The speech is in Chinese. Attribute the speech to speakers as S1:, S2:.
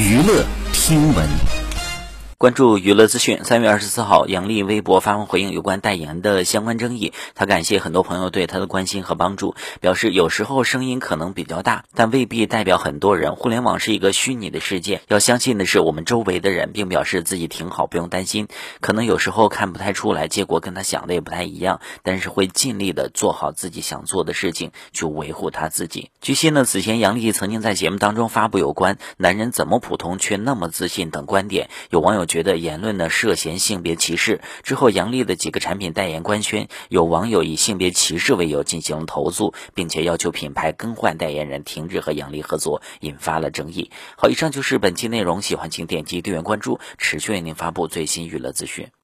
S1: 娱乐听闻。
S2: 关注娱乐资讯。三月二十四号，杨笠微博发文回应有关代言的相关争议。他感谢很多朋友对他的关心和帮助，表示有时候声音可能比较大，但未必代表很多人。互联网是一个虚拟的世界，要相信的是我们周围的人，并表示自己挺好，不用担心。可能有时候看不太出来，结果跟他想的也不太一样，但是会尽力的做好自己想做的事情，去维护他自己。据悉呢，此前杨笠曾经在节目当中发布有关“男人怎么普通却那么自信”等观点，有网友。觉得言论呢涉嫌性别歧视之后，杨笠的几个产品代言官宣，有网友以性别歧视为由进行投诉，并且要求品牌更换代言人，停止和杨笠合作，引发了争议。好，以上就是本期内容，喜欢请点击订阅关注，持续为您发布最新娱乐资讯。